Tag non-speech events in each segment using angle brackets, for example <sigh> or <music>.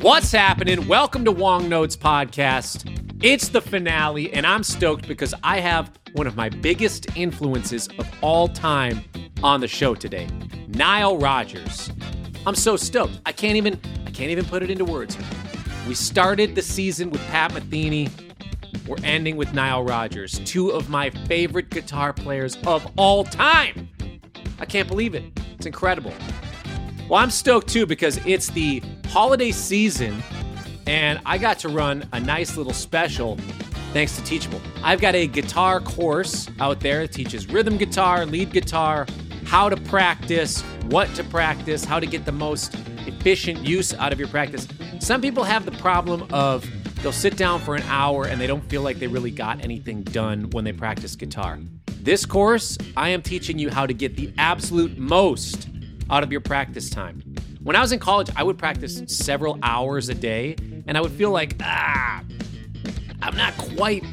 What's happening? Welcome to Wong Notes Podcast. It's the finale, and I'm stoked because I have one of my biggest influences of all time on the show today, Nile Rodgers. I'm so stoked. I can't even I can't even put it into words. We started the season with Pat Metheny. We're ending with Nile Rodgers, two of my favorite guitar players of all time. I can't believe it. It's incredible. Well, I'm stoked too because it's the holiday season and I got to run a nice little special thanks to Teachable. I've got a guitar course out there that teaches rhythm guitar, lead guitar, how to practice, what to practice, how to get the most efficient use out of your practice. Some people have the problem of they'll sit down for an hour and they don't feel like they really got anything done when they practice guitar. This course, I am teaching you how to get the absolute most out of your practice time. When I was in college, I would practice several hours a day, and I would feel like, ah, I'm not quite,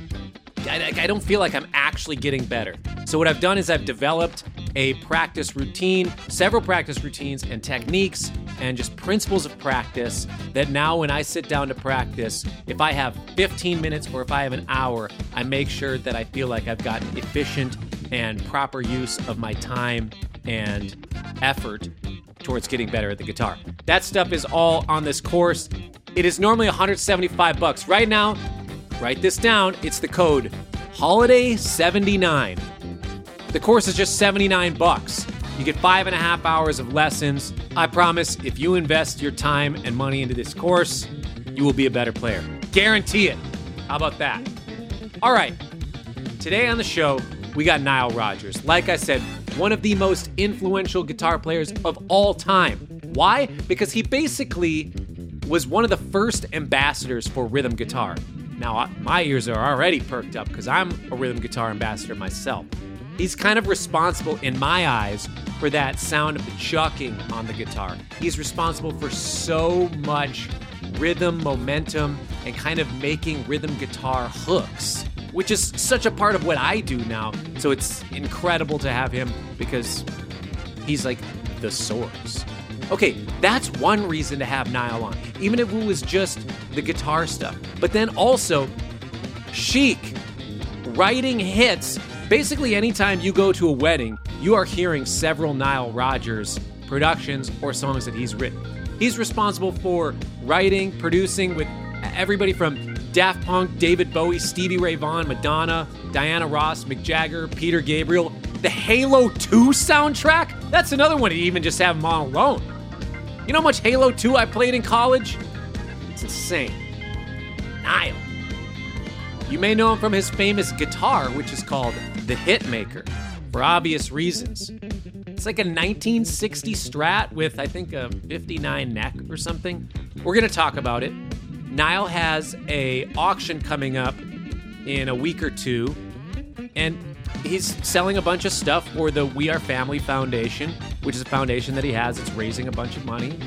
I, I don't feel like I'm actually getting better. So, what I've done is I've developed a practice routine, several practice routines and techniques, and just principles of practice that now when I sit down to practice, if I have 15 minutes or if I have an hour, I make sure that I feel like I've gotten efficient and proper use of my time and effort towards getting better at the guitar. That stuff is all on this course. It is normally 175 bucks. Right now, write this down. It's the code HOLIDAY79. The course is just 79 bucks. You get five and a half hours of lessons. I promise if you invest your time and money into this course, you will be a better player. Guarantee it. How about that? All right. Today on the show, we got Nile Rodgers. Like I said, one of the most influential guitar players of all time. Why? Because he basically was one of the first ambassadors for rhythm guitar. Now, my ears are already perked up because I'm a rhythm guitar ambassador myself. He's kind of responsible, in my eyes, for that sound of the chucking on the guitar. He's responsible for so much rhythm, momentum, and kind of making rhythm guitar hooks which is such a part of what I do now. So it's incredible to have him because he's like the source. Okay, that's one reason to have Nile on, even if it was just the guitar stuff. But then also, Chic writing hits. Basically, anytime you go to a wedding, you are hearing several Nile Rodgers productions or songs that he's written. He's responsible for writing, producing with everybody from Daft Punk, David Bowie, Stevie Ray Vaughan, Madonna, Diana Ross, Mick Jagger, Peter Gabriel. The Halo 2 soundtrack? That's another one to even just have him on alone. You know how much Halo 2 I played in college? It's insane. Nile. You may know him from his famous guitar, which is called the Hitmaker, for obvious reasons. It's like a 1960 Strat with, I think, a 59 neck or something. We're going to talk about it. Nile has a auction coming up in a week or two, and he's selling a bunch of stuff for the We Are Family Foundation, which is a foundation that he has. It's raising a bunch of money,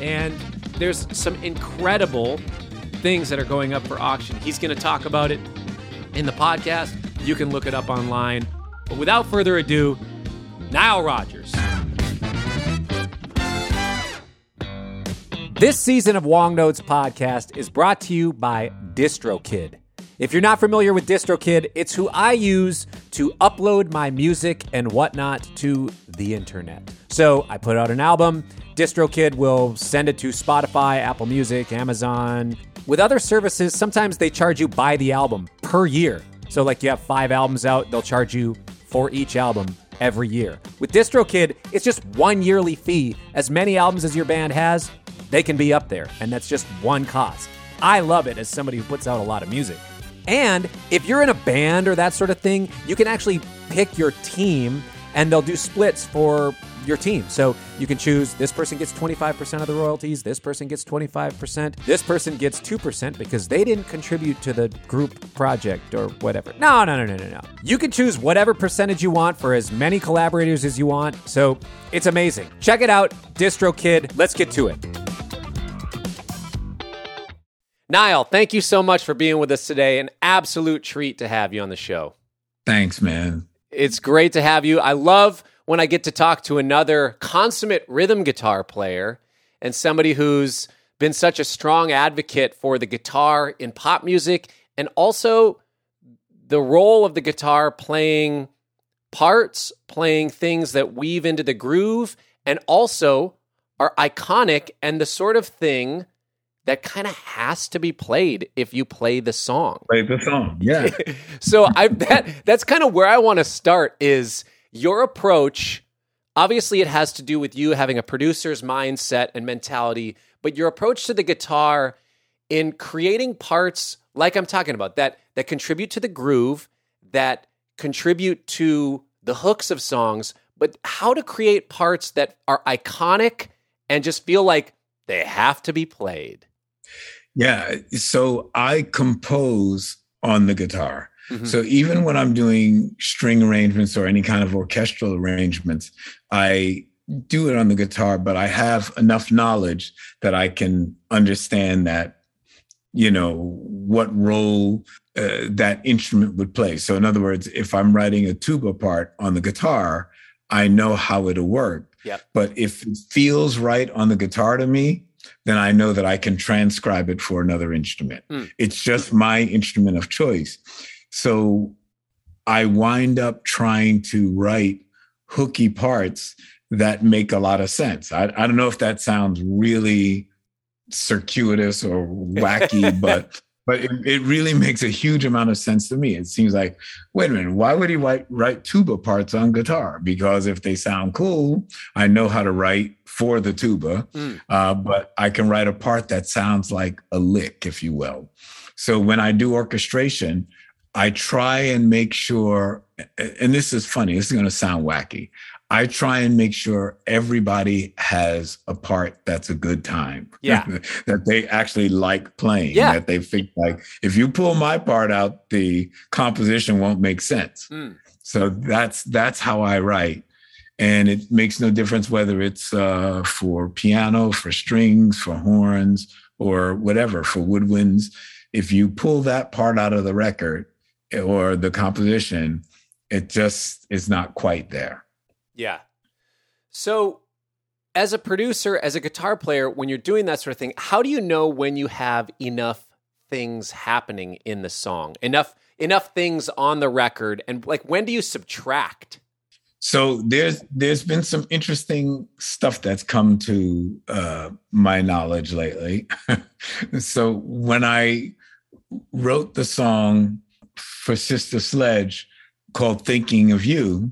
and there's some incredible things that are going up for auction. He's going to talk about it in the podcast. You can look it up online. But without further ado, Nile Rodgers. This season of Wong Notes podcast is brought to you by DistroKid. If you're not familiar with DistroKid, it's who I use to upload my music and whatnot to the internet. So I put out an album, DistroKid will send it to Spotify, Apple Music, Amazon. With other services, sometimes they charge you by the album per year. So, like you have five albums out, they'll charge you for each album every year. With DistroKid, it's just one yearly fee. As many albums as your band has, they can be up there, and that's just one cost. I love it as somebody who puts out a lot of music. And if you're in a band or that sort of thing, you can actually pick your team and they'll do splits for your team. So you can choose this person gets 25% of the royalties, this person gets 25%, this person gets 2% because they didn't contribute to the group project or whatever. No, no, no, no, no, no. You can choose whatever percentage you want for as many collaborators as you want. So it's amazing. Check it out, DistroKid. Let's get to it. Nile, thank you so much for being with us today. An absolute treat to have you on the show. Thanks, man. It's great to have you. I love when I get to talk to another consummate rhythm guitar player and somebody who's been such a strong advocate for the guitar in pop music and also the role of the guitar playing parts, playing things that weave into the groove, and also are iconic and the sort of thing that kind of has to be played if you play the song. Play the song, yeah. <laughs> so I that that's kind of where I want to start is your approach. Obviously, it has to do with you having a producer's mindset and mentality, but your approach to the guitar in creating parts like I'm talking about that that contribute to the groove, that contribute to the hooks of songs, but how to create parts that are iconic and just feel like they have to be played. Yeah. So I compose on the guitar. Mm-hmm. So even when I'm doing string arrangements or any kind of orchestral arrangements, I do it on the guitar, but I have enough knowledge that I can understand that, you know, what role uh, that instrument would play. So, in other words, if I'm writing a tuba part on the guitar, I know how it'll work. Yep. But if it feels right on the guitar to me, then I know that I can transcribe it for another instrument. Mm. It's just my instrument of choice. So I wind up trying to write hooky parts that make a lot of sense. I, I don't know if that sounds really circuitous or wacky, <laughs> but but it, it, really makes a huge amount of sense to me. It seems like, wait a minute, why would he write, write tuba parts on guitar? Because if they sound cool, I know how to write for the tuba, mm. uh, but I can write a part that sounds like a lick, if you will. So when I do orchestration, I try and make sure, and this is funny, this is going to sound wacky. I try and make sure everybody has a part that's a good time. <laughs> Yeah. that they actually like playing. Yeah. That they think like, if you pull my part out, the composition won't make sense. Mm. So that's that's how I write. And it makes no difference whether it's uh, for piano, for strings, for horns, or whatever, for woodwinds. If you pull that part out of the record or the composition, it just is not quite there. Yeah. So, as a producer, as a guitar player, when you're doing that sort of thing, how do you know when you have enough things happening in the song, enough enough things on the record, and like when do you subtract? So there's there's been some interesting stuff that's come to uh, my knowledge lately. <laughs> so when I wrote the song for Sister Sledge called "Thinking of You,"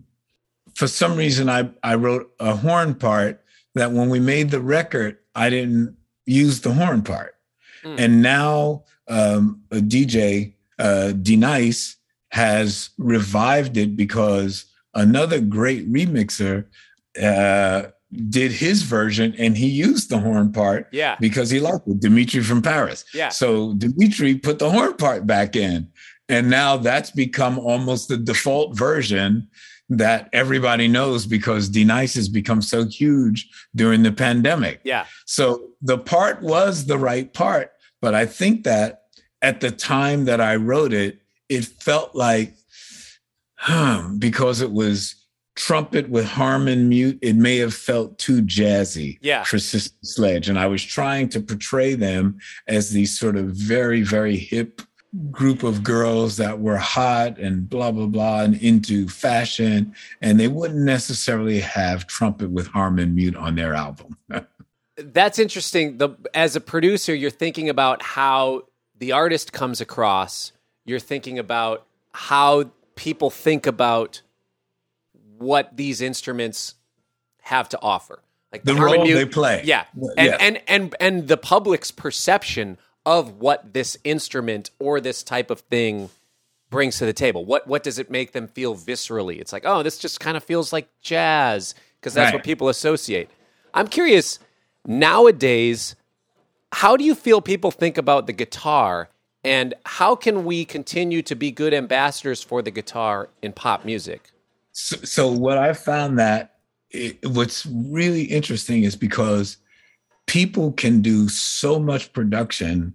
for some reason I, I wrote a horn part that when we made the record, I didn't use the horn part. Mm. And now um, a DJ, uh, D-Nice, has revived it because another great remixer uh, did his version and he used the horn part yeah. because he liked it, Dimitri from Paris. Yeah. So Dimitri put the horn part back in. And now that's become almost the default version that everybody knows because D-Nice has become so huge during the pandemic. Yeah. So the part was the right part, but I think that at the time that I wrote it, it felt like, hmm, because it was trumpet with harmon mute, it may have felt too jazzy yeah. for Sister Sledge. And I was trying to portray them as these sort of very, very hip group of girls that were hot and blah blah blah and into fashion and they wouldn't necessarily have trumpet with harmon mute on their album. <laughs> That's interesting. The as a producer you're thinking about how the artist comes across. You're thinking about how people think about what these instruments have to offer. Like the, the role mute, they play. Yeah. And, yeah. and and and the public's perception of what this instrument or this type of thing brings to the table. What what does it make them feel viscerally? It's like, oh, this just kind of feels like jazz because that's right. what people associate. I'm curious nowadays, how do you feel people think about the guitar and how can we continue to be good ambassadors for the guitar in pop music? So, so what I've found that it, what's really interesting is because people can do so much production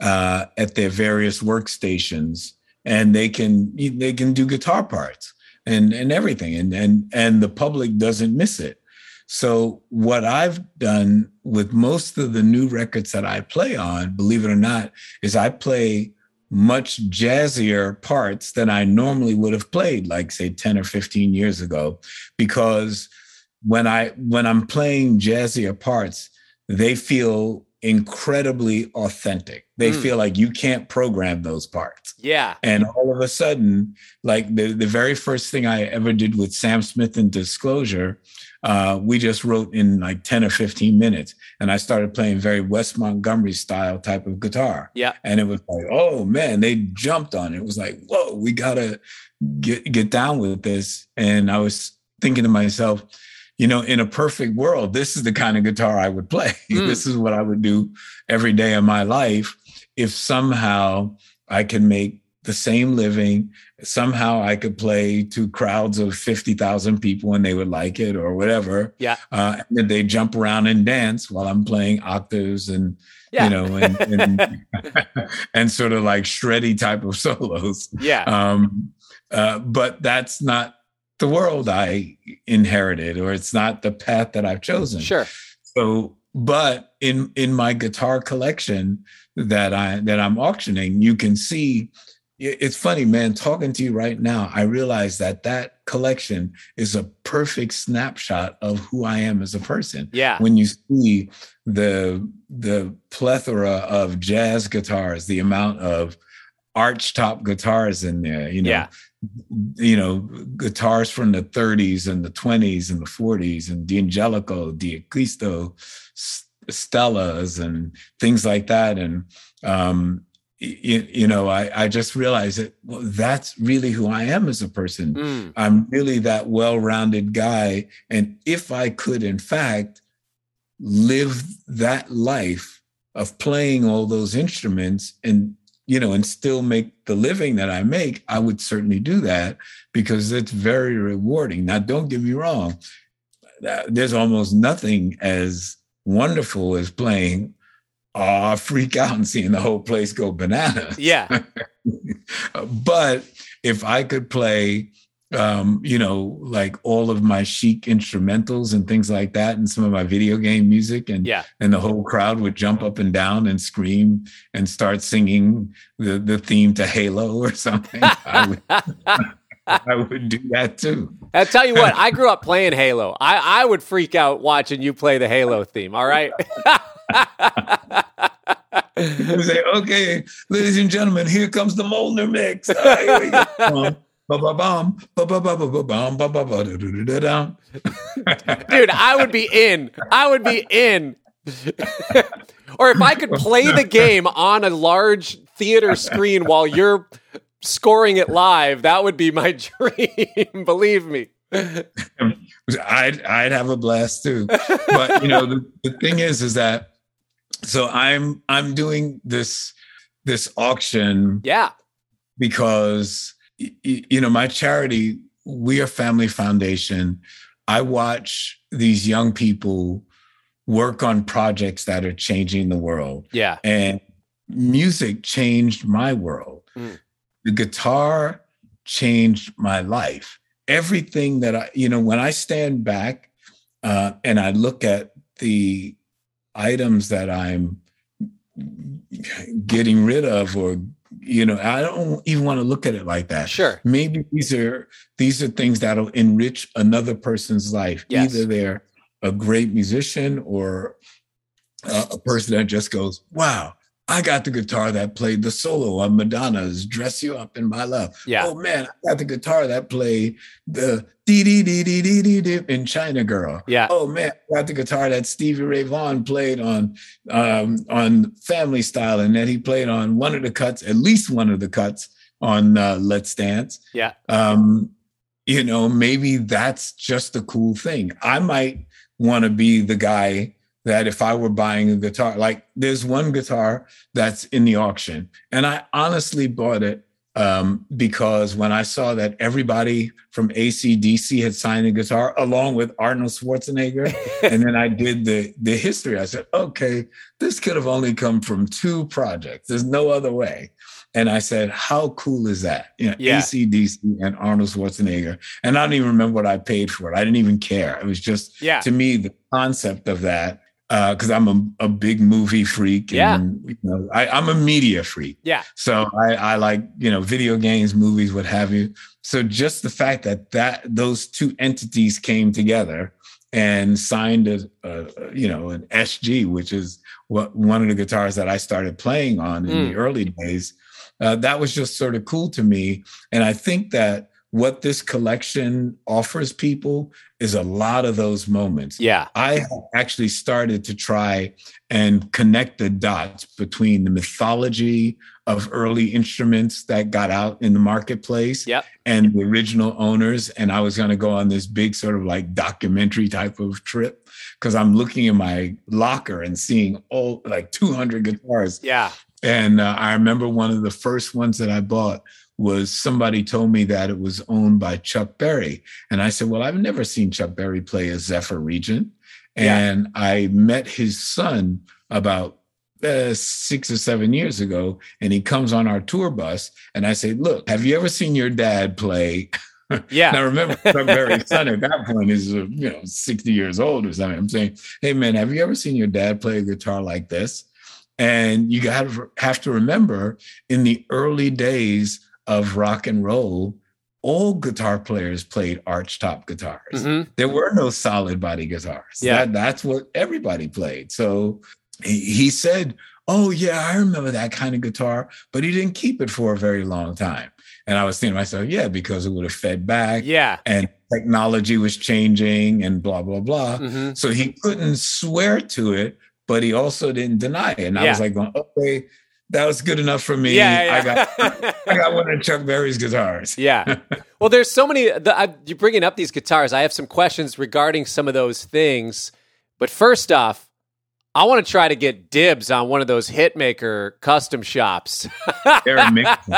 uh, at their various workstations, and they can they can do guitar parts and and everything, and and and the public doesn't miss it. So, what I've done with most of the new records that I play on, believe it or not, is I play much jazzier parts than I normally would have played, like say 10 or 15 years ago, because when I when I'm playing jazzier parts, they feel incredibly authentic. They mm. feel like you can't program those parts. Yeah. And all of a sudden, like the, the very first thing I ever did with Sam Smith and Disclosure, uh, we just wrote in like 10 or 15 minutes. And I started playing very Wes Montgomery style type of guitar. Yeah. And it was like, oh man, they jumped on it. It was like, whoa, we gotta get get down with this. And I was thinking to myself, you know, in a perfect world, this is the kind of guitar I would play. <laughs> Mm. this is what I would do every day of my life if somehow I can make the same living, somehow I could play to crowds of 50,000 people and they would like it or whatever. Yeah. Uh, and they jump around and dance while I'm playing octaves and, yeah. you know, and, and, <laughs> and, sort of like shreddy type of <laughs> solos. Yeah. Um, uh, but that's not the world I inherited, or it's not the path that I've chosen. Sure. So, but in in my guitar collection that I that I'm auctioning, you can see. It's funny, man. Talking to you right now, I realize that that collection is a perfect snapshot of who I am as a person. Yeah. When you see the the plethora of jazz guitars, the amount of arch top guitars in there, you know, yeah you know, guitars from the 30s and the 20s and the 40s and D'Angelico, D'Acquisto, Stellas and things like that. And, um, you, you, know, I, I just realized that well, that's really who I am as a person. Mm. I'm really that well rounded guy. And if I could, in fact, live that life of playing all those instruments and you know, and still make the living that I make, I would certainly do that because it's very rewarding. Now, don't get me wrong, there's almost nothing as wonderful as playing uh <laughs> freak out and seeing the whole place go bananas. Yeah. <laughs> but if I could play um, you know, like all of my chic instrumentals and things like that, and some of my video game music, and yeah, and the whole crowd would jump up and down and scream and start singing the the theme to Halo or <laughs> something. I, would, <laughs> I would do that too. I tell you what, I grew up playing Halo. I I would freak out watching you play the Halo theme. All right. <laughs> say, okay, ladies and gentlemen, here comes the Molnar mix. Right, Dude, I would be in. I would be in. or if I could play the game on a large theater screen while you're scoring it live, that would be my <laughs> dream. Believe me. I'd I'd have a blast too. But you know, the, the thing is, is that so I'm I'm doing this this auction. Yeah. Because you know, my charity, We Are Family Foundation, I watch these young people work on projects that are changing the world. Yeah. And music changed my world. Mm. The guitar changed my life. Everything that I, you know, when I stand back uh, and I look at the items that I'm getting rid of or you know i don't even want to look at it like that sure maybe these are these are things that'll enrich another person's life yes. either they're a great musician or a, a person that just goes wow I got the guitar that played the solo on Madonna's "Dress You Up in My Love." Yeah. Oh man, I got the guitar that played the dee dee dee dee dee dee dee in China Girl. Yeah. Oh man, I got the guitar that Stevie Ray Vaughan played on um, on Family Style, and that he played on one of the cuts, at least one of the cuts on uh, Let's Dance. Yeah. Um, you know, maybe that's just a cool thing. I might want to be the guy that if I were buying a guitar, like there's one guitar that's in the auction, and I honestly bought it um, because when I saw that everybody from ACDC had signed a guitar along with Arnold Schwarzenegger, <laughs> and then I did the the history, I said, okay, this could have only come from two projects. There's no other way. And I said, How cool is that? You know, Yeah. ACDC and Arnold Schwarzenegger. And I don't even remember what I paid for it. I didn't even care. It was just Yeah. to me the concept of that because I'm a, a big movie freak. Yeah. And, you know, I, I'm a media freak. Yeah. So I, I like, you know, video games, movies, what have you. So just the fact that that those two entities came together and signed a, a you know, an SG, which is what one of the guitars that I started playing on in the early days. Uh, that was just sort of cool to me. And I think that what this collection offers people is a lot of those moments. Yeah. I actually started to try and connect the dots between the mythology of early instruments that got out in the marketplace Yep. and the original owners. And I was going to go on this big sort of like documentary type of trip because I'm looking in my locker and seeing all like 200 guitars. Yeah. And uh, I remember one of the first ones that I bought was somebody told me that it was owned by Chuck Berry. And I said, Well, I've never seen Chuck Berry play a Zephyr Regent. Yeah. And I met his son about uh, six or seven years ago, and he comes on our tour bus. And I say, Look, have you ever seen your dad play? <laughs> Yeah. Now, remember, Chuck Berry's son at that point is, uh, you know, 60 years old or something. I'm saying, Hey, man, have you ever seen your dad play a guitar like this? And you got to have to remember in the early days of rock and roll, all guitar players played archtop guitars. Mhm. There were no solid body guitars. Yeah. That, that's what everybody played. So he, he said, Oh, yeah, I remember that kind of guitar, but he didn't keep it for a very long time. And I was thinking to myself, Yeah, because it would have fed back Yeah. and technology was changing and blah, blah, blah. Mhm. So he couldn't swear to it, but he also didn't deny it. And I was like, going, okay, that was good enough for me. Yeah. yeah. I got <laughs> I got one of Chuck Berry's guitars. Yeah. <laughs> Well, there's so many. The, uh, I, you're bringing up these guitars. I have some questions regarding some of those things. But first off, I want to try to get dibs on one of those Hitmaker custom shops. <laughs> They're amazing.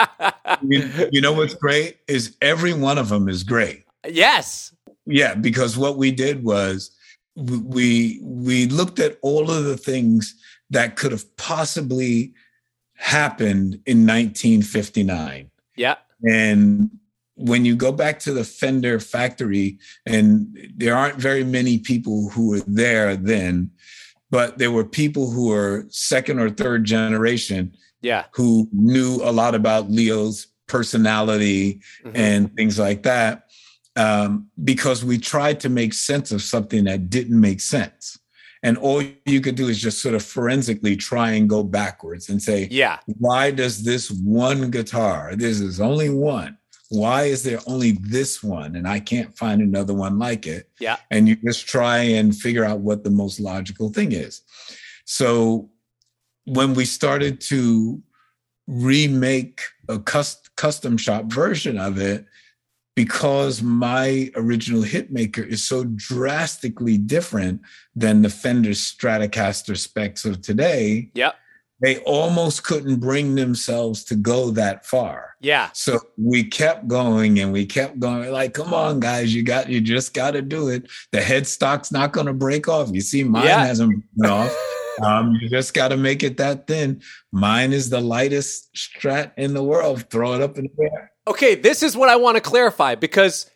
you, you know what's great is every one of them is great. yes. Yeah, because what we did was we we looked at all of the things that could have possibly happened in 1959. Yeah. And when you go back to the Fender factory, and there aren't very many people who were there then, but there were people who were second or third generation Yeah. who knew a lot about Leo's personality Mhm. and things like that, um, because we tried to make sense of something that didn't make sense. And all you could do is just sort of forensically try and go backwards and say, yeah. why does this one guitar, this is only one, why is there only this one and I can't find another one like it? Yeah. And you just try and figure out what the most logical thing is. So when we started to remake a cus- custom shop version of it, because my original hitmaker is so drastically different than the Fender Stratocaster specs of today, Yep. they almost couldn't bring themselves to go that far. Yeah. So we kept going and we kept going. Like, come on, guys, you got you just got to do it. The headstock's not going to break off. You see, mine Yeah. hasn't broken off. <laughs> Um, you just got to make it that thin. Mine is the lightest strat in the world. Throw it up in the air. Okay, this is what I want to clarify because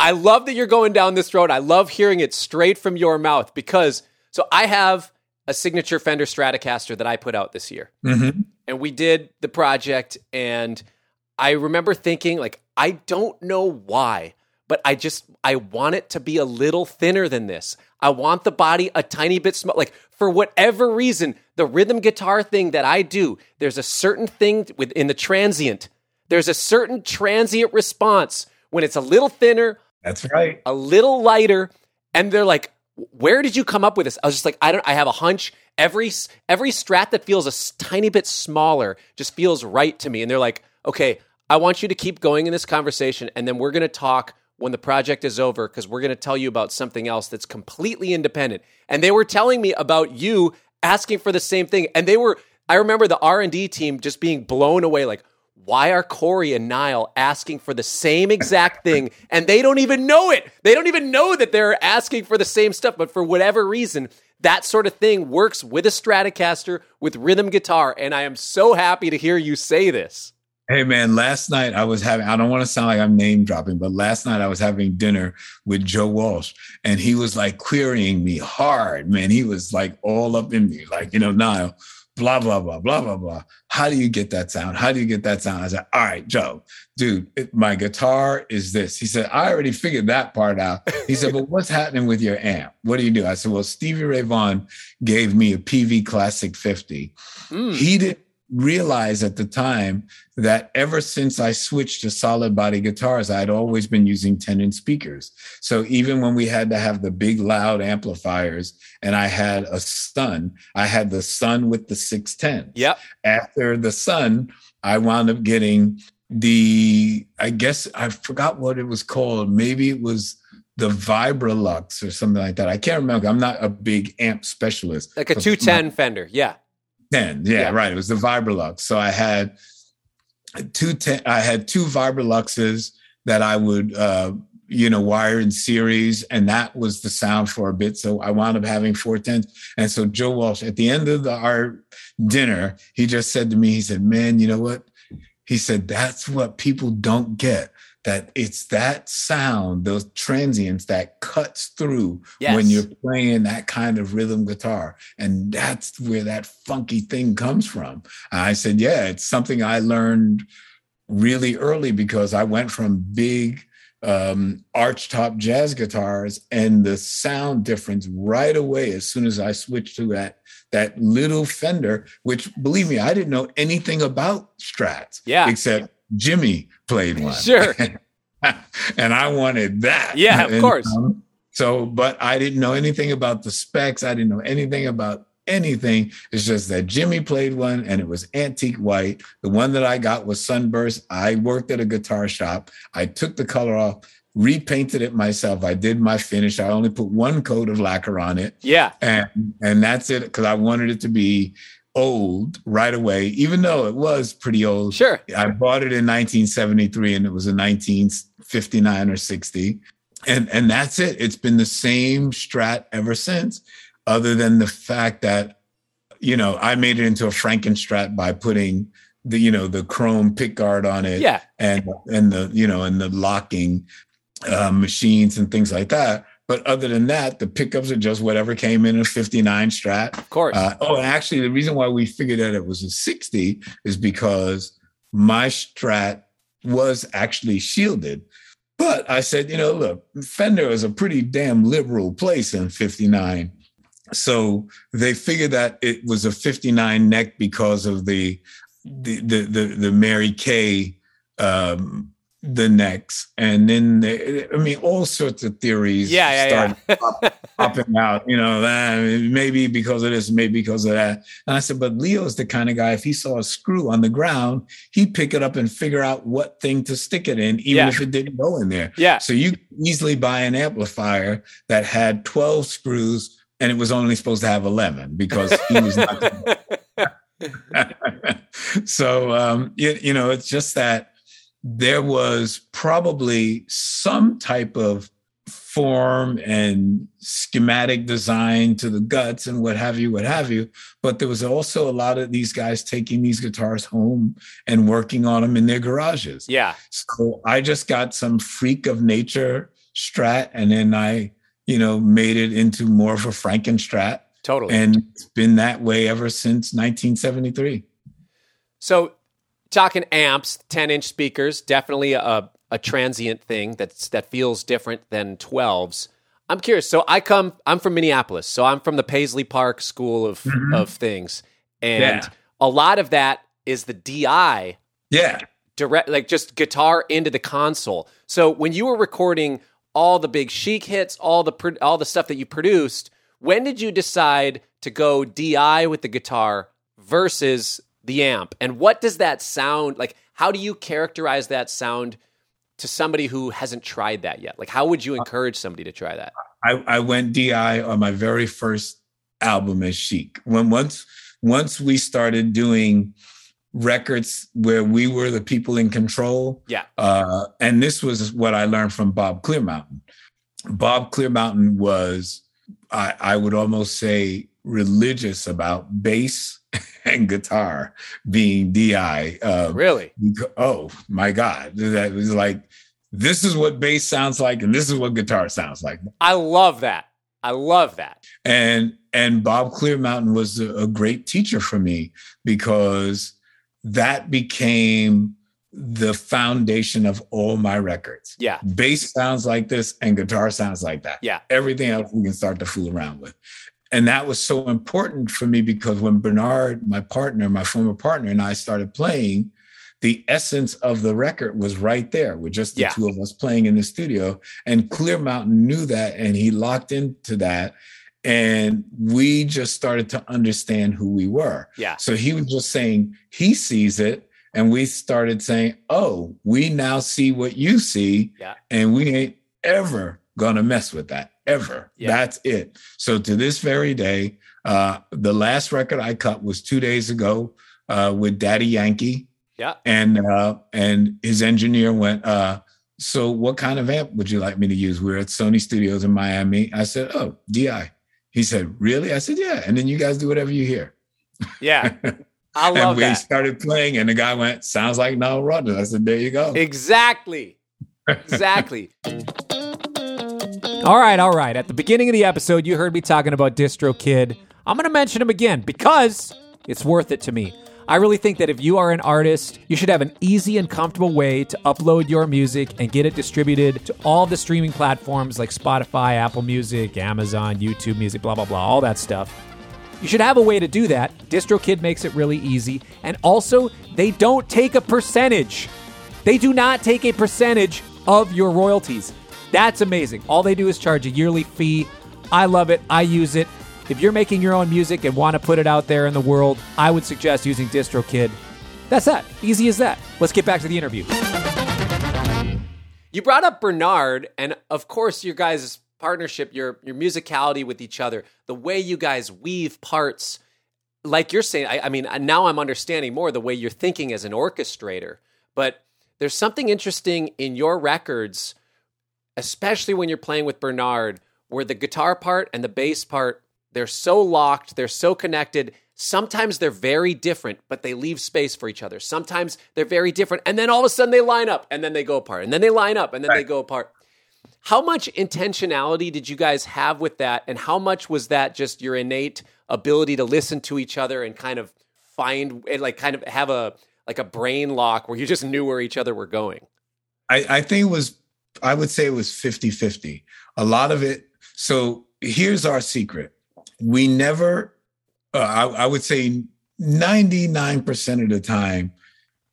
I love that you're going down this road. I love hearing it straight from your mouth because so I have a signature Fender Stratocaster that I put out this year. Mhm. and we did the project and I remember thinking like I don't know why, but I just I want it to be a little thinner than this. I want the body a tiny bit small like for whatever reason, the rhythm guitar thing that I do, there's a certain thing within the transient. There's a certain transient response when it's a little thinner, That's right. a little lighter and they're like where did you come up with this? I was just like i don't i have a hunch. Every s- every strat that feels a tiny bit smaller just feels right to me. And they're like okay i want you to keep going in this conversation and then we're going to talk when the project is over because we're going to tell you about something else that's completely independent. And they were telling me about you asking for the same thing and they were i remember the r&d team just being blown away like why are Corey and Nile asking for the same exact thing and they don't even know it? They don't even know that they're asking for the same stuff, but for whatever reason, that sort of thing works with a Stratocaster with rhythm guitar. And I am so happy to hear you say this. Hey man, last night I was having, I don't want to sound like I'm name dropping, but last night I was having dinner with Joe Walsh and he was like querying me hard, man. He was like all up in me, like, you know, Nile, blah, blah, blah, blah, blah, blah. How do you get that sound? How do you get that sound? I said, all right, Joe, dude, it, my guitar is this. He said, I already figured that part out. He said, but what's happening with your amp? What do you do? I said, well, Stevie Ray Vaughan gave me a Peavey Classic 50. Mm. He didn't realize at the time that ever since I switched to solid body guitars, I'd always been using 10 inch speakers. So even when we had to have the big loud amplifiers and I had a Sunn, I had the Sunn with the 610. Yep. After the Sunn, I wound up getting the, I guess I forgot what it was called. Maybe it was the Vibrolux or something like that. I can't remember. I'm not a big amp specialist. Like a 210 my, Fender. Yeah. 10. Yeah, yeah, right. It was the Vibrolux. So I had two ten, I had two Vibroluxes that I would uh, you know, wire in series, and that was the sound for a bit. So I wound up having four tens. And so Joe Walsh, at the end of the, our dinner, he just said to me, he said, Man, you know what? He said, That's what people don't get that it's that sound, those transients that cuts through yes. when you're playing that kind of rhythm guitar. And that's where that funky thing comes from. I said, yeah, it's something I learned really early because I went from big um, archtop jazz guitars and the sound difference right away as soon as I switched to that that little Fender, which believe me, I didn't know anything about Strats. Yeah. Except Jimmy played one. Sure. <laughs> and I wanted that. Yeah, of and, course. Um, so, but I didn't know anything about the specs. I didn't know anything about anything. It's just that Jimmy played one and it was antique white. The one that I got was sunburst. I worked at a guitar shop. I took the color off, repainted it myself. I did my finish. I only put one coat of lacquer on it. Yeah. And and that's it because I wanted it to be old right away, even though it was pretty old. Sure. I bought it in 1973 and it was a 1959 or 60. And, and that's it. It's been the same strat ever since, other than the fact that, you know, I made it into a Frankenstrat by putting the, you know, the chrome pickguard on it. Yeah. And, and the, you know, and the locking uh, machines and things like that. But other than that, the pickups are just whatever came in a 59 strat. Of course. Uh, oh, and actually, the reason why we figured out it was a 60 is because my strat was actually shielded. But I said, you know, look, Fender is a pretty damn liberal place in 59. So they figured that it was a 59 neck because of the the the the, the Mary Kaye um, the next and then they, I mean all sorts of theories. Yeah, yeah, yeah. <laughs> popping out. You know, that maybe because of this, maybe because of that. And I said, but Leo's the kind of guy. If he saw a screw on the ground, he'd pick it up and figure out what thing to stick it in, even yeah. if it didn't go in there. Yeah. So you easily buy an amplifier that had twelve screws, and it was only supposed to have eleven because he was not. <laughs> <laughs> so um, you, you know, it's just that there was probably some type of form and schematic design to the guts and what have you, what have you. But there was also a lot of these guys taking these guitars home and working on them in their garages. Yeah. So I just got some freak of nature strat and then I, you know, made it into more of a Frankenstrat. Totally. And it's been that way ever since 1973. So talking amps, 10 inch speakers, definitely a, a transient thing that's that feels different than 12s. I'm curious. So I come, I'm from Minneapolis, so I'm from the Paisley Park school of mm-hmm. of things, and yeah. a lot of that is the DI. Yeah. Direct, like just guitar into the console. So when you were recording all the big chic hits, all the all the stuff that you produced, when did you decide to go DI with the guitar versus the amp. And what does that sound like how do you characterize that sound to somebody who hasn't tried that yet? Like how would you encourage somebody to try that? I, I went di on my very first album as chic. When once once we started doing records where we were the people in control yeah. uh, and this was what i learned from bob clearmountain. Bob clearmountain was I, I would almost say religious about bass <laughs> and guitar being DI. Uh, really? Oh my God. That was like, this is what bass sounds like, and this is what guitar sounds like. I love that. I love that. And and Bob Clearmountain was a, a great teacher for me because that became the foundation of all my records. Yeah. Bass sounds like this and guitar sounds like that. Yeah. Everything else we can start to fool around with. And that was so important for me because when Bernard, my partner, my former partner, and I started playing, the essence of the record was right there with just the yeah. two of us playing in the studio. And Clearmountain knew that and he locked into that. And we just started to understand who we were. Yeah. So he was just saying he sees it. And we started saying, oh, we now see what you see. Yeah. And we ain't ever gonna mess with that ever. Yeah. That's it. So to this very day, uh, the last record I cut was two days ago uh, with Daddy Yankee. Yeah. And uh, and his engineer went, uh, so what kind of amp would you like me to use? We are at Sony Studios in Miami. I said, oh, DI. He said, really? I said, yeah. And then you guys do whatever you hear. Yeah. <laughs> I love that. and we that. started playing, and the guy went, sounds like Nile Rodgers. I said, there you go. Exactly. <laughs> Exactly. All right, all right. At the beginning of the episode, you heard me talking about DistroKid. I'm going to mention him again because it's worth it to me. I really think that if you are an artist, you should have an easy and comfortable way to upload your music and get it distributed to all the streaming platforms like Spotify, Apple Music, Amazon, YouTube Music, blah, blah, blah, all that stuff. You should have a way to do that. DistroKid makes it really easy. And also, they don't take a percentage. They do not take a percentage of your royalties. That's amazing. All they do is charge a yearly fee. I love it. I use it. If you're making your own music and want to put it out there in the world, I would suggest using DistroKid. That's that. Easy as that. Let's get back to the interview. You brought up Bernard, and of course, your guys' partnership, your your musicality with each other, the way you guys weave parts. Like you're saying, I, I mean, uh, now I'm understanding more the way you're thinking as an orchestrator. But there's something interesting in your records especially when you're playing with Bernard, where the guitar part and the bass part, they're so locked, they're so connected. Sometimes they're very different, but they leave space for each other. Sometimes they're very different, and then all of a sudden they line up and then they go apart, and then they line up and then right. they go apart. How much intentionality did you guys have with that? And how much was that just your innate ability to listen to each other and kind of find eh, like kind of have a like a brain lock where you just knew where each other were going? I, I think it was I would say it was 50 50. A lot of it. So here's our secret we never, uh, I, I would say 99% of the time,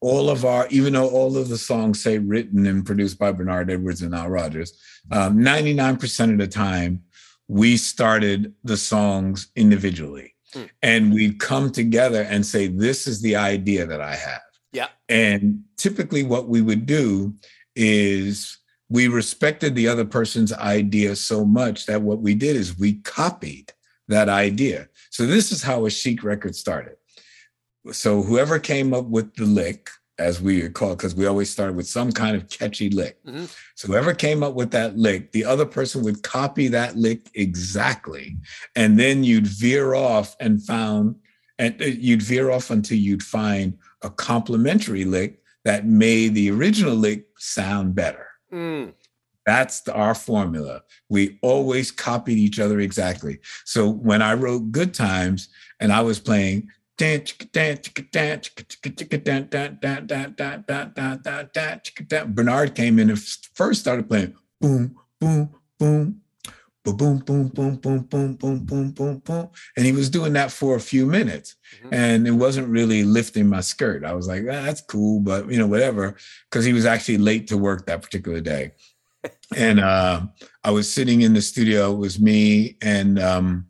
all of our, even though all of the songs say written and produced by Bernard Edwards and Nile Rodgers, um, 99% of the time, we started the songs individually. Mm. And we'd come together and say, This is the idea that I have. Yeah. And typically, what we would do is we respected the other person's idea so much that what we did is we copied that idea. So this is how a chic record started. So whoever came up with the lick, as we call it, because we always started with some kind of catchy lick. Mm-hmm. So whoever came up with that lick, the other person would copy that lick exactly. And then you'd veer off and found, and uh, you'd veer off until you'd find a complementary lick that made the original lick sound better. Mm. That's the, our formula. We always copied each other exactly. So when I wrote Good Times and I was playing Bernard came in and first started playing boom, boom, boom, boom, boom, boom, boom, boom, boom, boom, boom, boom, boom. And he was doing that for a few minutes. Mm-hmm. And it wasn't really lifting my skirt. I was like, ah, that's cool, but you know, whatever. Because he was actually late to work that particular day. <laughs> and uh, I was sitting in the studio, it was me and um,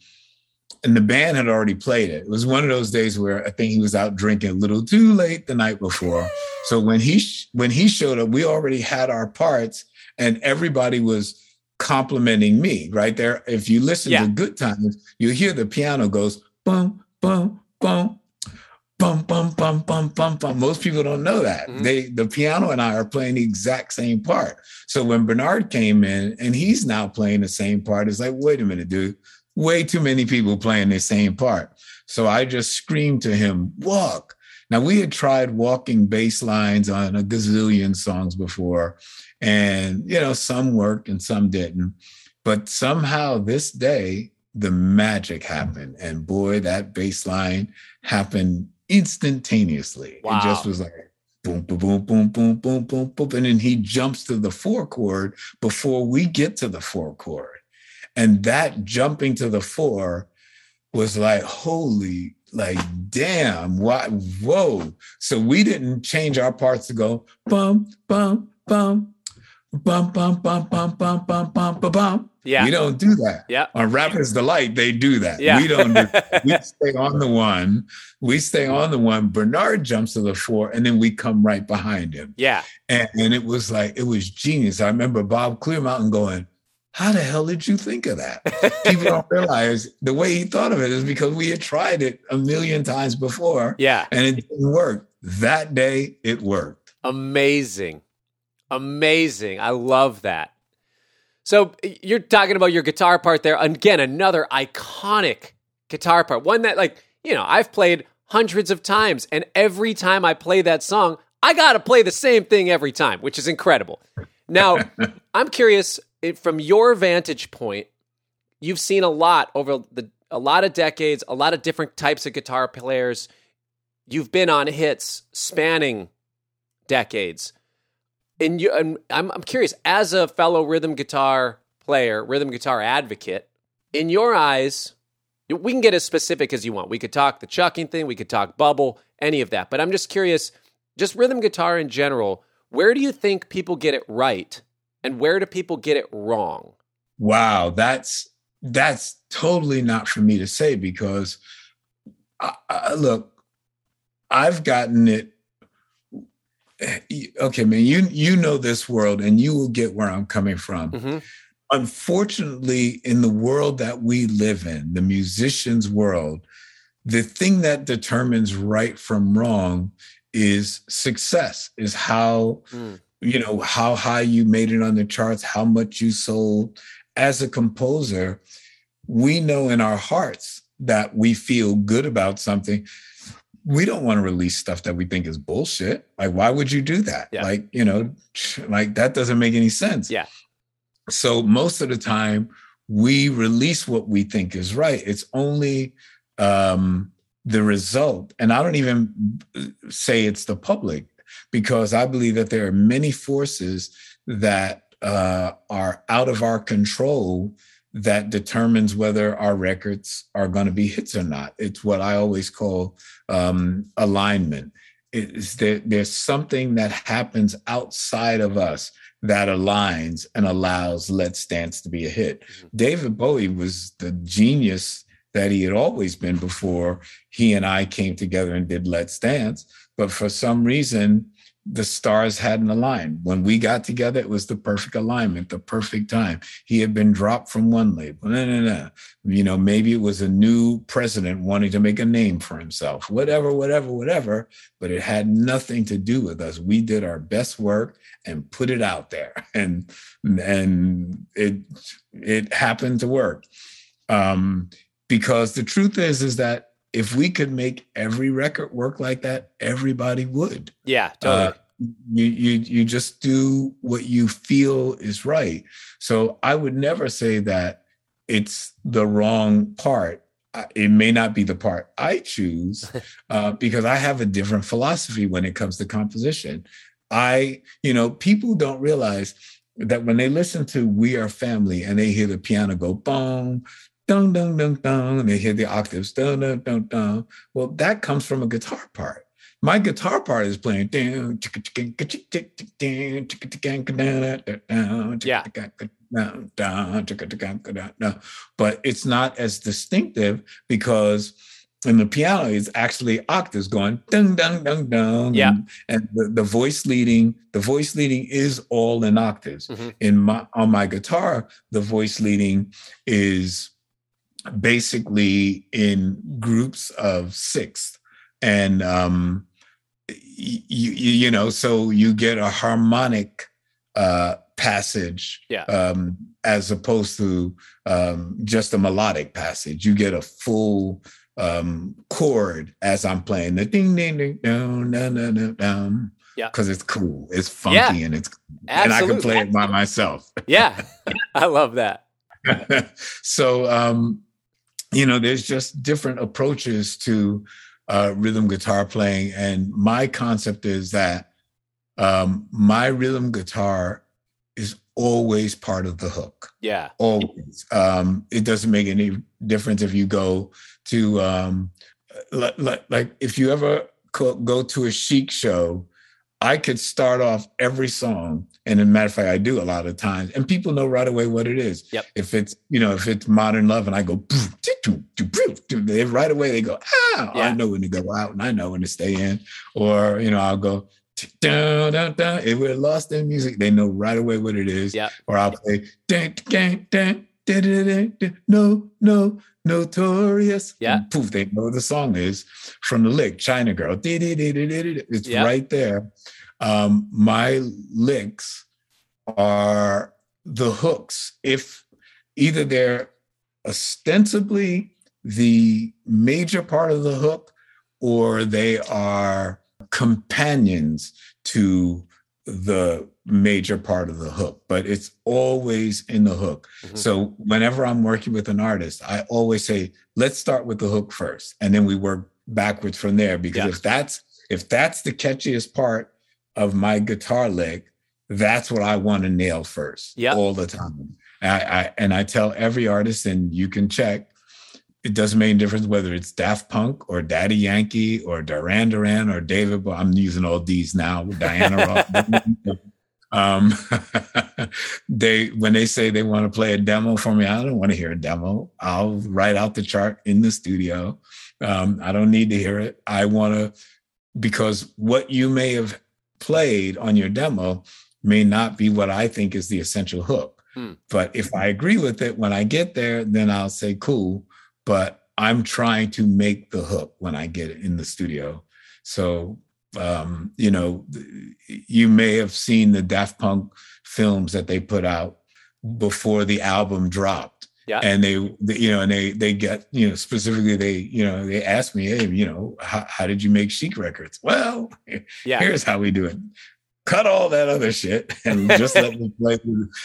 and the band had already played it. It was one of those days where I think he was out drinking a little too late the night before. So when he when he showed up, we already had our parts, and everybody was complimenting me right there. If you listen yeah. to Good Times, you hear the piano goes boom, boom, boom, bum bum bum bum bum bum. Most people don't know that. Mm-hmm. They the piano and I are playing the exact same part. So when Bernard came in and he's now playing the same part, it's like, wait a minute, dude, way too many people playing the same part. So I just screamed to him, walk. Now we had tried walking bass lines on a gazillion songs before, and you know, some worked and some didn't. But somehow this day, the magic happened. And boy, that bass line happened instantaneously. Wow. It just was like boom, boom, boom, boom, boom, boom, boom, boom. And then he jumps to the four chord before we get to the four chord. And that jumping to the four was like, holy, like, damn, what, whoa. So we didn't change our parts to go bum, bum, bum, bum, bum, bum, bum, bum, bum, bum, bum, bum. Yeah. We don't do that. Yeah. On Rapper's Delight, they do that. Yeah. We don't do We stay on the one. We stay on the one. Bernard jumps to the floor and then we come right behind him. Yeah. And, and it was like, it was genius. I remember Bob Clearmountain going, how the hell did you think of that? People don't <laughs> realize the way he thought of it is because we had tried it a million times before. Yeah. And it didn't work. That day, it worked. Amazing. Amazing. I love that. So you're talking about your guitar part there. Again, another iconic guitar part. One that, like, you know, I've played hundreds of times. And every time I play that song, I got to play the same thing every time, which is incredible. Now, <laughs> I'm curious from your vantage point, you've seen a lot over the a lot of decades, a lot of different types of guitar players. You've been on hits spanning decades and you and I'm I'm curious as a fellow rhythm guitar player, rhythm guitar advocate, in your eyes, we can get as specific as you want. We could talk the chucking thing, we could talk bubble, any of that. But I'm just curious, just rhythm guitar in general, where do you think people get it right and where do people get it wrong? Wow, that's that's totally not for me to say because I, I, look, I've gotten it okay, man, you you know this world and you will get where I'm coming from. Mm-hmm. Unfortunately, in the world that we live in, the musician's world, the thing that determines right from wrong is success, is how mm. You know how high you made it on the charts, how much you sold. As a composer, we know in our hearts that we feel good about something we don't want to release stuff that we think is bullshit. Like, why would you do that? Yeah. Like, you know, like that doesn't make any sense. Yeah. So most of the time we release what we think is right. It's only um, the result. And I don't even say it's the public because I believe that there are many forces that uh, are out of our control that determines whether our records are going to be hits or not. It's what I always call um, alignment. Is there, there's something that happens outside of us that aligns and allows Let's Dance to be a hit. Mm-hmm. David Bowie was the genius that he had always been before he and I came together and did Let's Dance. But for some reason, the stars hadn't aligned. When we got together, it was the perfect alignment, the perfect time. He had been dropped from one label. No, no, no. You know, maybe it was a new president wanting to make a name for himself, whatever, whatever, whatever. But it had nothing to do with us. We did our best work and put it out there. <laughs> And and it it happened to work. Um, because the truth is, is that if we could make every record work like that, everybody would. Yeah, totally. Uh, you you you just do what you feel is right. So I would never say that it's the wrong part. It may not be the part I choose <laughs> uh, because I have a different philosophy when it comes to composition. I, you know, people don't realize that when they listen to We Are Family and they hear the piano go boom, dun dun dun dun, and they hit the octaves, dun dun dun dun. Well, that comes from a guitar part. My guitar part is playing yeah. But it's not as distinctive because in the piano it's actually octaves going dun dun dun dun. Yeah. And, the, the voice leading, the voice leading is all in octaves. Mm-hmm. In my on my guitar, the voice leading is basically in groups of six and um you, you know so you get a harmonic uh passage yeah. um, as opposed to um, just a melodic passage. You get a full um, chord as I'm playing the ding ding ding down down down. down yeah, because it's cool, it's funky, yeah. and it's Absolutely. and I can play it by myself. yeah, <laughs> I love that. <laughs> so um, you know, there's just different approaches to uh, rhythm guitar playing, and my concept is that um, my rhythm guitar is always part of the hook. Yeah. Always. Um, it doesn't make any difference if you go to, um, like, like, like if you ever go to a Chic show, I could start off every song. And as a matter of fact, I do a lot of times, and people know right away what it is. Yep. If it's, you know, if it's modern love and I go, they right away they go, ah, yeah. I know when to go out and I know when to stay in. Or, you know, I'll go, dun, dun, dun. If we're lost in music, they know right away what it is. Yeah. Or I'll play dun, dun, dun, no, no, notorious. Yeah. And poof, they know the song is from the lick, China Girl. It's yeah. right there. Um, my licks are the hooks. If either they're ostensibly the major part of the hook or they are companions to the major part of the hook, but it's always in the hook. Mm-hmm. So whenever I'm working with an artist, I always say, let's start with the hook first, and then we work backwards from there. Because yeah. if that's if that's the catchiest part of my guitar lick, that's what I want to nail first yep. all the time. I, I, and I tell every artist, and you can check, it doesn't make a difference whether it's Daft Punk or Daddy Yankee or Duran Duran or David. But I'm using all these now. Diana Ross. <laughs> um, <laughs> they when they say they want to play a demo for me, I don't want to hear a demo. I'll write out the chart in the studio. Um, I don't need to hear it. I want to because what you may have played on your demo may not be what I think is the essential hook. Hmm. But if I agree with it when I get there, then I'll say, cool but I'm trying to make the hook when I get in the studio. So, um, you know, you may have seen the Daft Punk films that they put out before the album dropped. Yeah. And they, they, you know, and they, they get, you know, specifically they, you know, they asked me, hey, you know, how, how did you make Chic records? Well, yeah. <laughs> here's how we do it cut all that other shit <laughs> and just let me play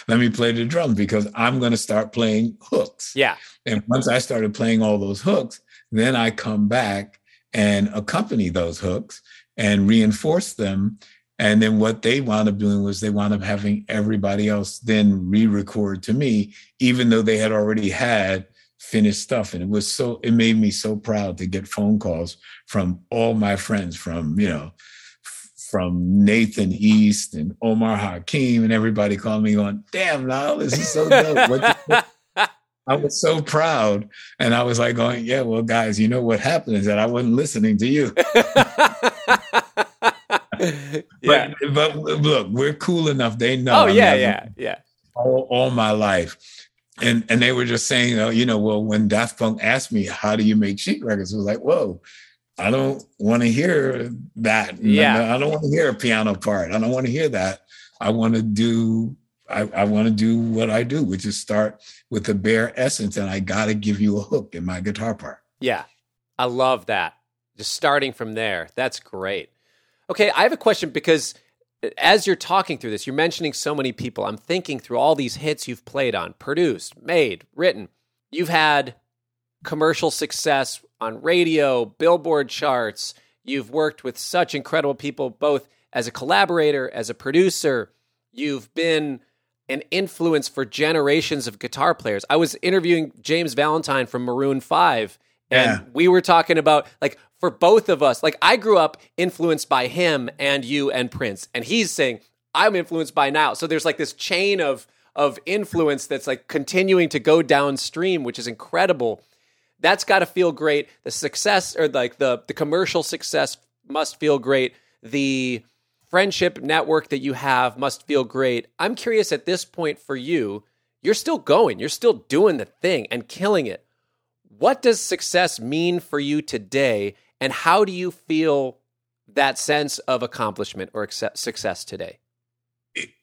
let me play the drums because I'm going to start playing hooks. Yeah. And once I started playing all those hooks, then I come back and accompany those hooks and reinforce them. And then what they wound up doing was they wound up having everybody else then re-record to me, even though they had already had finished stuff. And it was so it made me so proud to get phone calls from all my friends from, you know, from Nathan East and Omar Hakim and everybody calling me going, damn, Nile, this is so dope. <laughs> I was so proud. And I was like going, yeah, well, guys, you know what happened is that I wasn't listening to you. <laughs> <laughs> yeah. But, but look, we're cool enough. They know. Oh, yeah, yeah, yeah. All, all my life. And and they were just saying, oh, you know, well, when Daft Punk asked me, how do you make Chic records? I was like, whoa, I don't want to hear that. Yeah. I don't want to hear a piano part. I don't want to hear that. I want to do I, I want to do what I do, which is start with the bare essence, and I got to give you a hook in my guitar part. Yeah, I love that. Just starting from there, that's great. Okay, I have a question because uh, as you're talking through this, you're mentioning so many people. I'm thinking through all these hits you've played on, produced, made, written. You've had commercial success on radio, billboard charts. You've worked with such incredible people, both as a collaborator, as a producer. You've been an influence for generations of guitar players. I was interviewing James Valentine from Maroon 5, and Yeah. we were talking about, like, for both of us, like, I grew up influenced by him and you and Prince. And he's saying, I'm influenced by now. So there's like this chain of, of influence that's like continuing to go downstream, which is incredible that's got to feel great. The success or like the the commercial success must feel great. The friendship network that you have must feel great. I'm curious at this point for you, you're still going, you're still doing the thing and killing it. What does success mean for you today and how do you feel that sense of accomplishment or success today?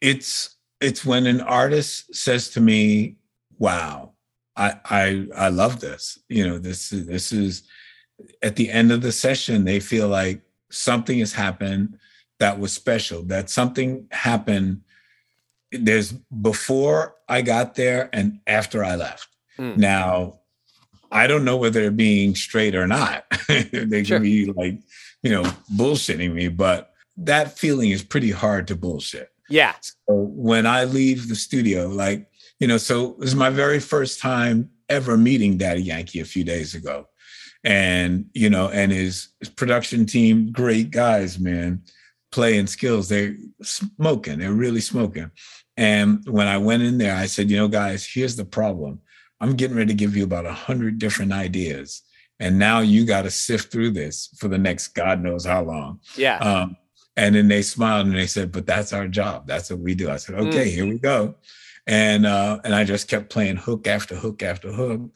It's it's when an artist says to me, "Wow, I I I love this. You know, this this is." At the end of the session, they feel like something has happened that was special. That something happened. There's before I got there and after I left. Mm. Now, I don't know whether they're being straight or not. <laughs> they sure. can be like, you know, bullshitting me, but that feeling is pretty hard to bullshit. Yeah. So when I leave the studio, like, you know, so it was my very first time ever meeting Daddy Yankee a few days ago. And, you know, and his, his production team, great guys, man, playing skills. They're smoking, they're really smoking. And when I went in there, I said, you know, guys, here's the problem. I'm getting ready to give you about a hundred different ideas. And now you got to sift through this for the next God knows how long. Yeah. Um, and then they smiled and they said, "But that's our job. That's what we do." I said, "Okay, mm. here we go." And uh, and I just kept playing hook after hook after hook,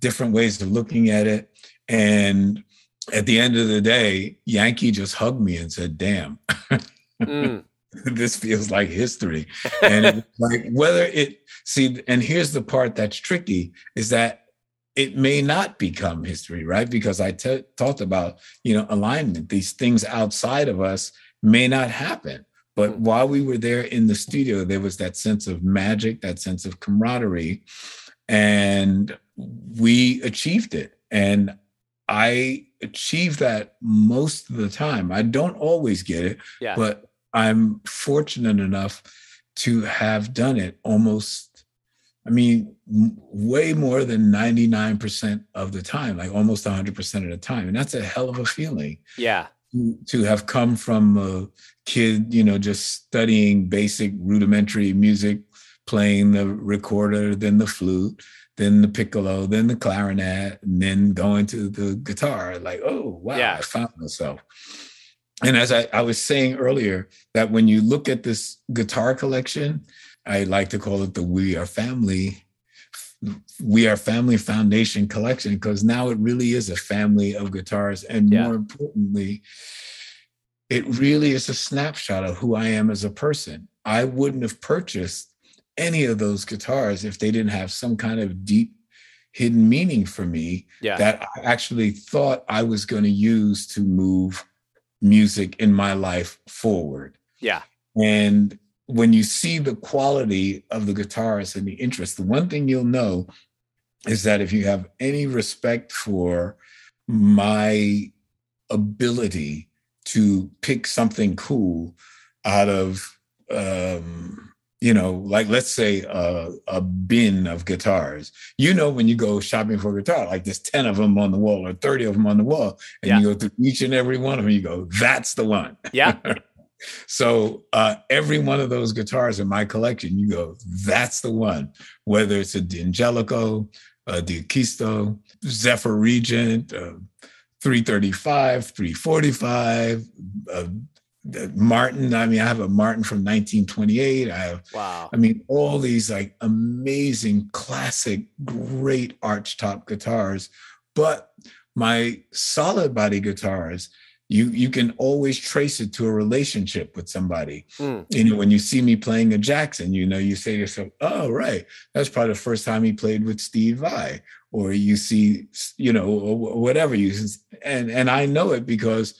different ways of looking at it. And at the end of the day, Yankee just hugged me and said, "Damn, mm. <laughs> this feels like history." And like whether it see, and here's the part that's tricky is that it may not become history, right? Because I t- talked about you know alignment, these things outside of us may not happen. But hmm. while we were there in the studio, there was that sense of magic, that sense of camaraderie, and we achieved it. And I achieve that most of the time. I don't always get it, yeah. but I'm fortunate enough to have done it almost, I mean, way more than 99% of the time, like almost 100% of the time. And that's a hell of a feeling. Yeah to have come from a kid, you know, just studying basic rudimentary music, playing the recorder, then the flute, then the piccolo, then the clarinet, and then going to the guitar. Like, oh, wow, yeah. I found myself. And as I, I was saying earlier, that when you look at this guitar collection, I like to call it the We Are Family we are family foundation collection because now it really is a family of guitars and yeah. more importantly it really is a snapshot of who i am as a person. I wouldn't have purchased any of those guitars if they didn't have some kind of deep hidden meaning for me yeah. that i actually thought i was going to use to move music in my life forward. Yeah. And when you see the quality of the guitars and the interest, the one thing you'll know is that if you have any respect for my ability to pick something cool out of, um, you know, like let's say a, a, bin of guitars. You know, when you go shopping for a guitar, like there's 10 of them on the wall or 30 of them on the wall, and yeah. you go through each and every one of them, you go, that's the one. Yeah. <laughs> So uh, every one of those guitars in my collection, you go, that's the one. Whether it's a D'Angelico, a D'Acquisto, Zephyr Regent, uh, 335, 345, uh, Martin. I mean, I have a Martin from 1928. I have, wow. I mean, all these like amazing, classic, great arch top guitars. But my solid body guitars, you you can always trace it to a relationship with somebody. Mm. You know, when you see me playing a Jackson, you know, you say to yourself, "Oh, right, that's probably the first time he played with Steve Vai," or you see, you know, whatever you and and I know it because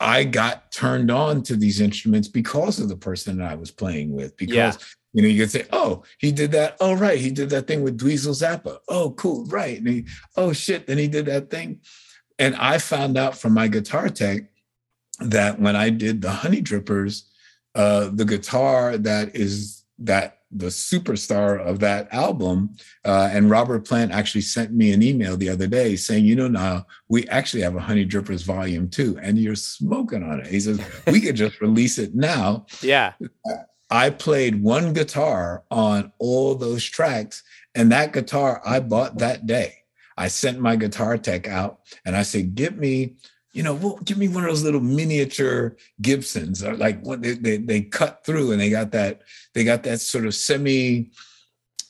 I got turned on to these instruments because of the person that I was playing with. Because yeah. you know, you can say, "Oh, he did that. Oh, right, he did that thing with Dweezil Zappa. Oh, cool, right." And he, oh shit, then he did that thing and I found out from my guitar tech that when I did the Honeydrippers, uh, the guitar that is that the superstar of that album, uh, and Robert Plant actually sent me an email the other day saying, you know, now we actually have a Honeydrippers volume two, and you're smoking on it. He says, we could just release it now. Yeah. I played one guitar on all those tracks, and that guitar I bought that day. I sent my guitar tech out and I said, "Give me, you know, well, give me one of those little miniature Gibsons, or like what they, they they cut through and they got that they got that sort of semi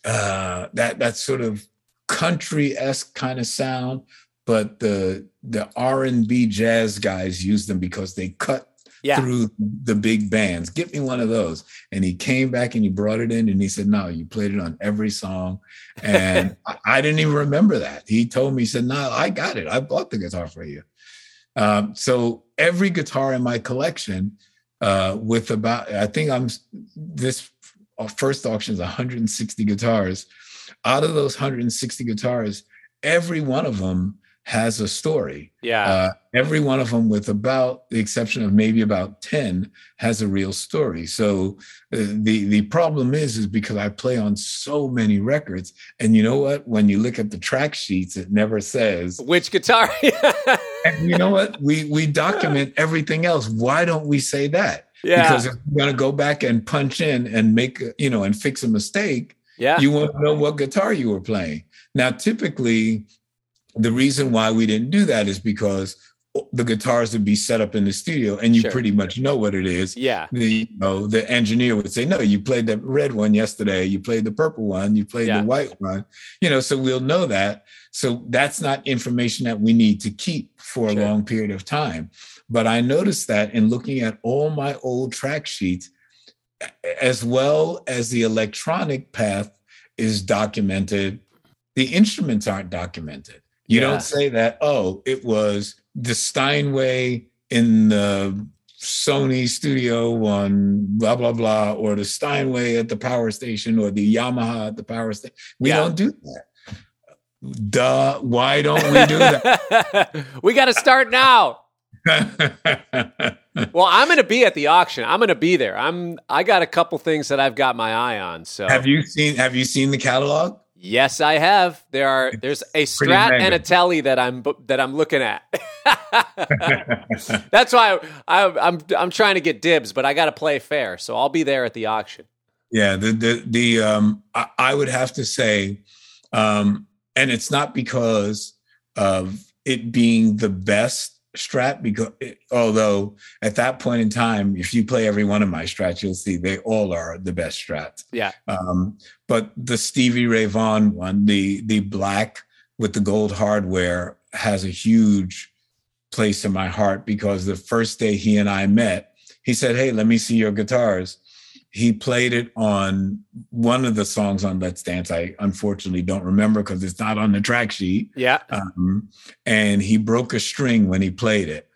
uh that that sort of country esque kind of sound, but the the R and B jazz guys use them because they cut yeah. through the big bands. Get me one of those. And he came back and he brought it in and he said, No, you played it on every song. And <laughs> I, didn't even remember that. He told me, he said, No, I got it. I bought the guitar for you. Um, so every guitar in my collection, uh, with about, I think I'm this first auction is 160 guitars. Out of those 160 guitars, every one of them has a story. Yeah. Uh, every one of them, with about the exception of maybe about 10, has a real story. So uh, the the problem is, is because I play on so many records, and you know what? When you look at the track sheets, it never says which guitar. <laughs> and you know what? We we document everything else. Why don't we say that? Yeah. Because if you're gonna go back and punch in and make you know and fix a mistake, yeah, you want to know what guitar you were playing. Now, typically, the reason why we didn't do that is because the guitars would be set up in the studio and you sure. pretty much know what it is. Yeah. The you know, the engineer would say, No, you played the red one yesterday, you played the purple one, you played yeah. the white one. You know, so we'll know that. So that's not information that we need to keep for sure. a long period of time. But I noticed that in looking at all my old track sheets, as well as the electronic path is documented, the instruments aren't documented. You yeah. don't say that, oh, it was the Steinway in the Sony studio on blah, blah, blah, or the Steinway at the power station or the Yamaha at the power station. We yeah. don't do that. Duh. Why don't we do that? <laughs> we got to start now. <laughs> well, I'm going to be at the auction. I'm going to be there. I'm. I got a couple things that I've got my eye on. So, have you seen? Have you seen the catalog? Yes, I have. There are there's a Strat and a Tele that I'm that I'm looking at. <laughs> That's why I, am I'm I'm trying to get dibs, but I got to play fair, so I'll be there at the auction. Yeah, the the the um I, I would have to say, um, and it's not because of it being the best strat because although at that point in time if you play every one of my strats you'll see they all are the best strats. Yeah. Um, but the stevie ray vaughan one the the black with the gold hardware has a huge place in my heart because the first day he and i met he said hey let me see your guitars he played it on one of the songs on Let's Dance. I unfortunately don't remember because it's not on the track sheet. Yeah. Um, and he broke a string when he played it.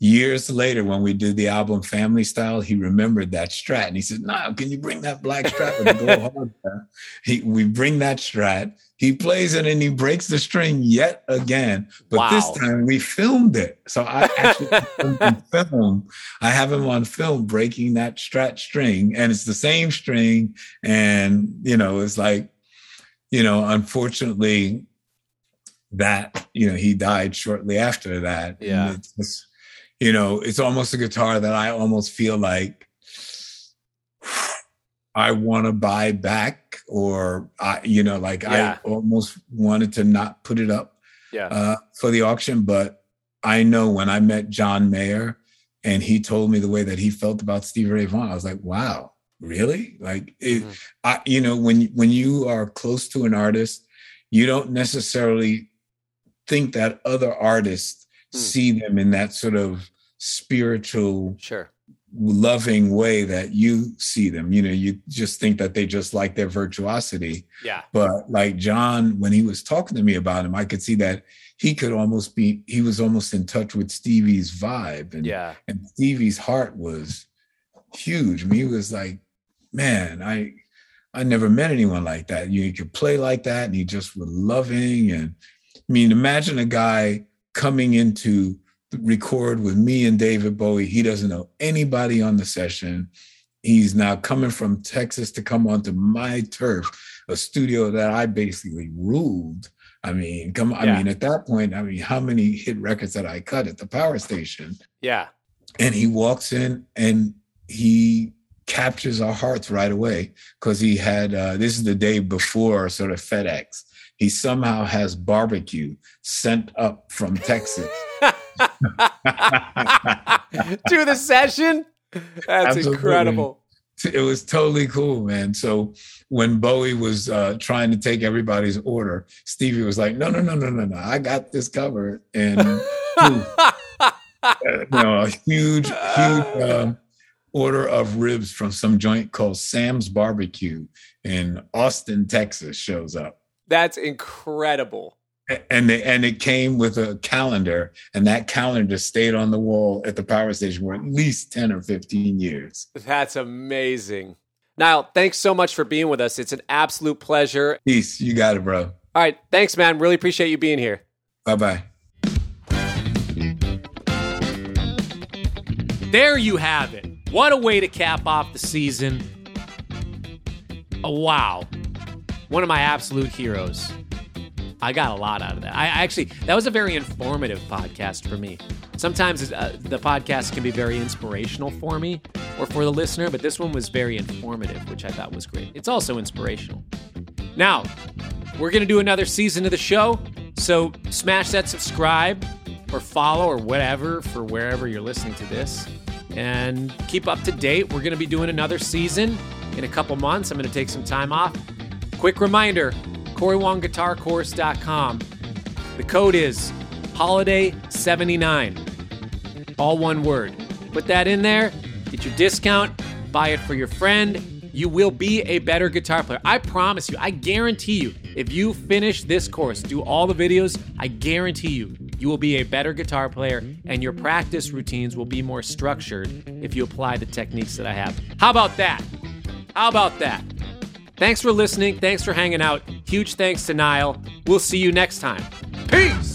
Years later, when we did the album Family Style, he remembered that strat and he said, "No, can you bring that black strat with the gold <laughs> hardware?" He, we bring that strat. He plays it and he breaks the string yet again. But wow. this time we filmed it. So I actually <laughs> film. I have him on film breaking that strat string, and it's the same string. And you know, it's like, you know, unfortunately, that you know he died shortly after that. Yeah. Just, you know, it's almost a guitar that I almost feel like <sighs> I want to buy back, or I, you know, like yeah. I almost wanted to not put it up yeah. uh, for the auction. But I know when I met John Mayer and he told me the way that he felt about Stevie Ray Vaughan, I was like, wow, really? Like, it, mm-hmm. I, you know, when when you are close to an artist, you don't necessarily think that other artists mm. see them in that sort of spiritual sure loving way that you see them. You know, you just think that they just like their virtuosity. Yeah. But like John, when he was talking to me about him, I could see that he could almost be, he was almost in touch with Stevie's vibe. And, yeah. and Stevie's heart was huge. I mean, he was like, man, I, I never met anyone like that. You, could play like that and he just was loving. And I mean, imagine a guy coming into record with me and David Bowie. He doesn't know anybody on the session. He's now coming from Texas to come onto my turf, a studio that I basically ruled. I mean, come yeah. I mean, at that point, I mean, how many hit records that I cut at the power station? Yeah. And he walks in and he captures our hearts right away because he had uh, this is the day before sort of FedEx. He somehow has barbecue sent up from Texas <laughs> <laughs> to the session. That's Absolutely. incredible. It was totally cool, man. So when Bowie was uh, trying to take everybody's order, Stevie was like, "No, no, no, no, no, no! I got this covered." And <laughs> you know, a huge, huge um, order of ribs from some joint called Sam's Barbecue in Austin, Texas shows up. That's incredible. And they, and it came with a calendar, and that calendar stayed on the wall at the power station for at least 10 or 15 years. That's amazing. Nile, thanks so much for being with us. It's an absolute pleasure. Peace. You got it, bro. All right. Thanks, man. Really appreciate you being here. Bye bye. There you have it. What a way to cap off the season. Oh, wow. One of my absolute heroes. I got a lot out of that. I actually, that was a very informative podcast for me. Sometimes uh, the podcast can be very inspirational for me or for the listener, but this one was very informative, which I thought was great. It's also inspirational. Now, we're going to do another season of the show, so smash that subscribe or follow or whatever for wherever you're listening to this and keep up to date. We're going to be doing another season in a couple months. I'm going to take some time off. Quick reminder CoreyWongGuitarCourse.com. The code is Holiday79. All one word. Put that in there, get your discount, buy it for your friend. You will be a better guitar player. I promise you, I guarantee you, if you finish this course, do all the videos, I guarantee you, you will be a better guitar player and your practice routines will be more structured if you apply the techniques that I have. How about that? How about that? Thanks for listening. Thanks for hanging out. Huge thanks to Nile. We'll see you next time. Peace.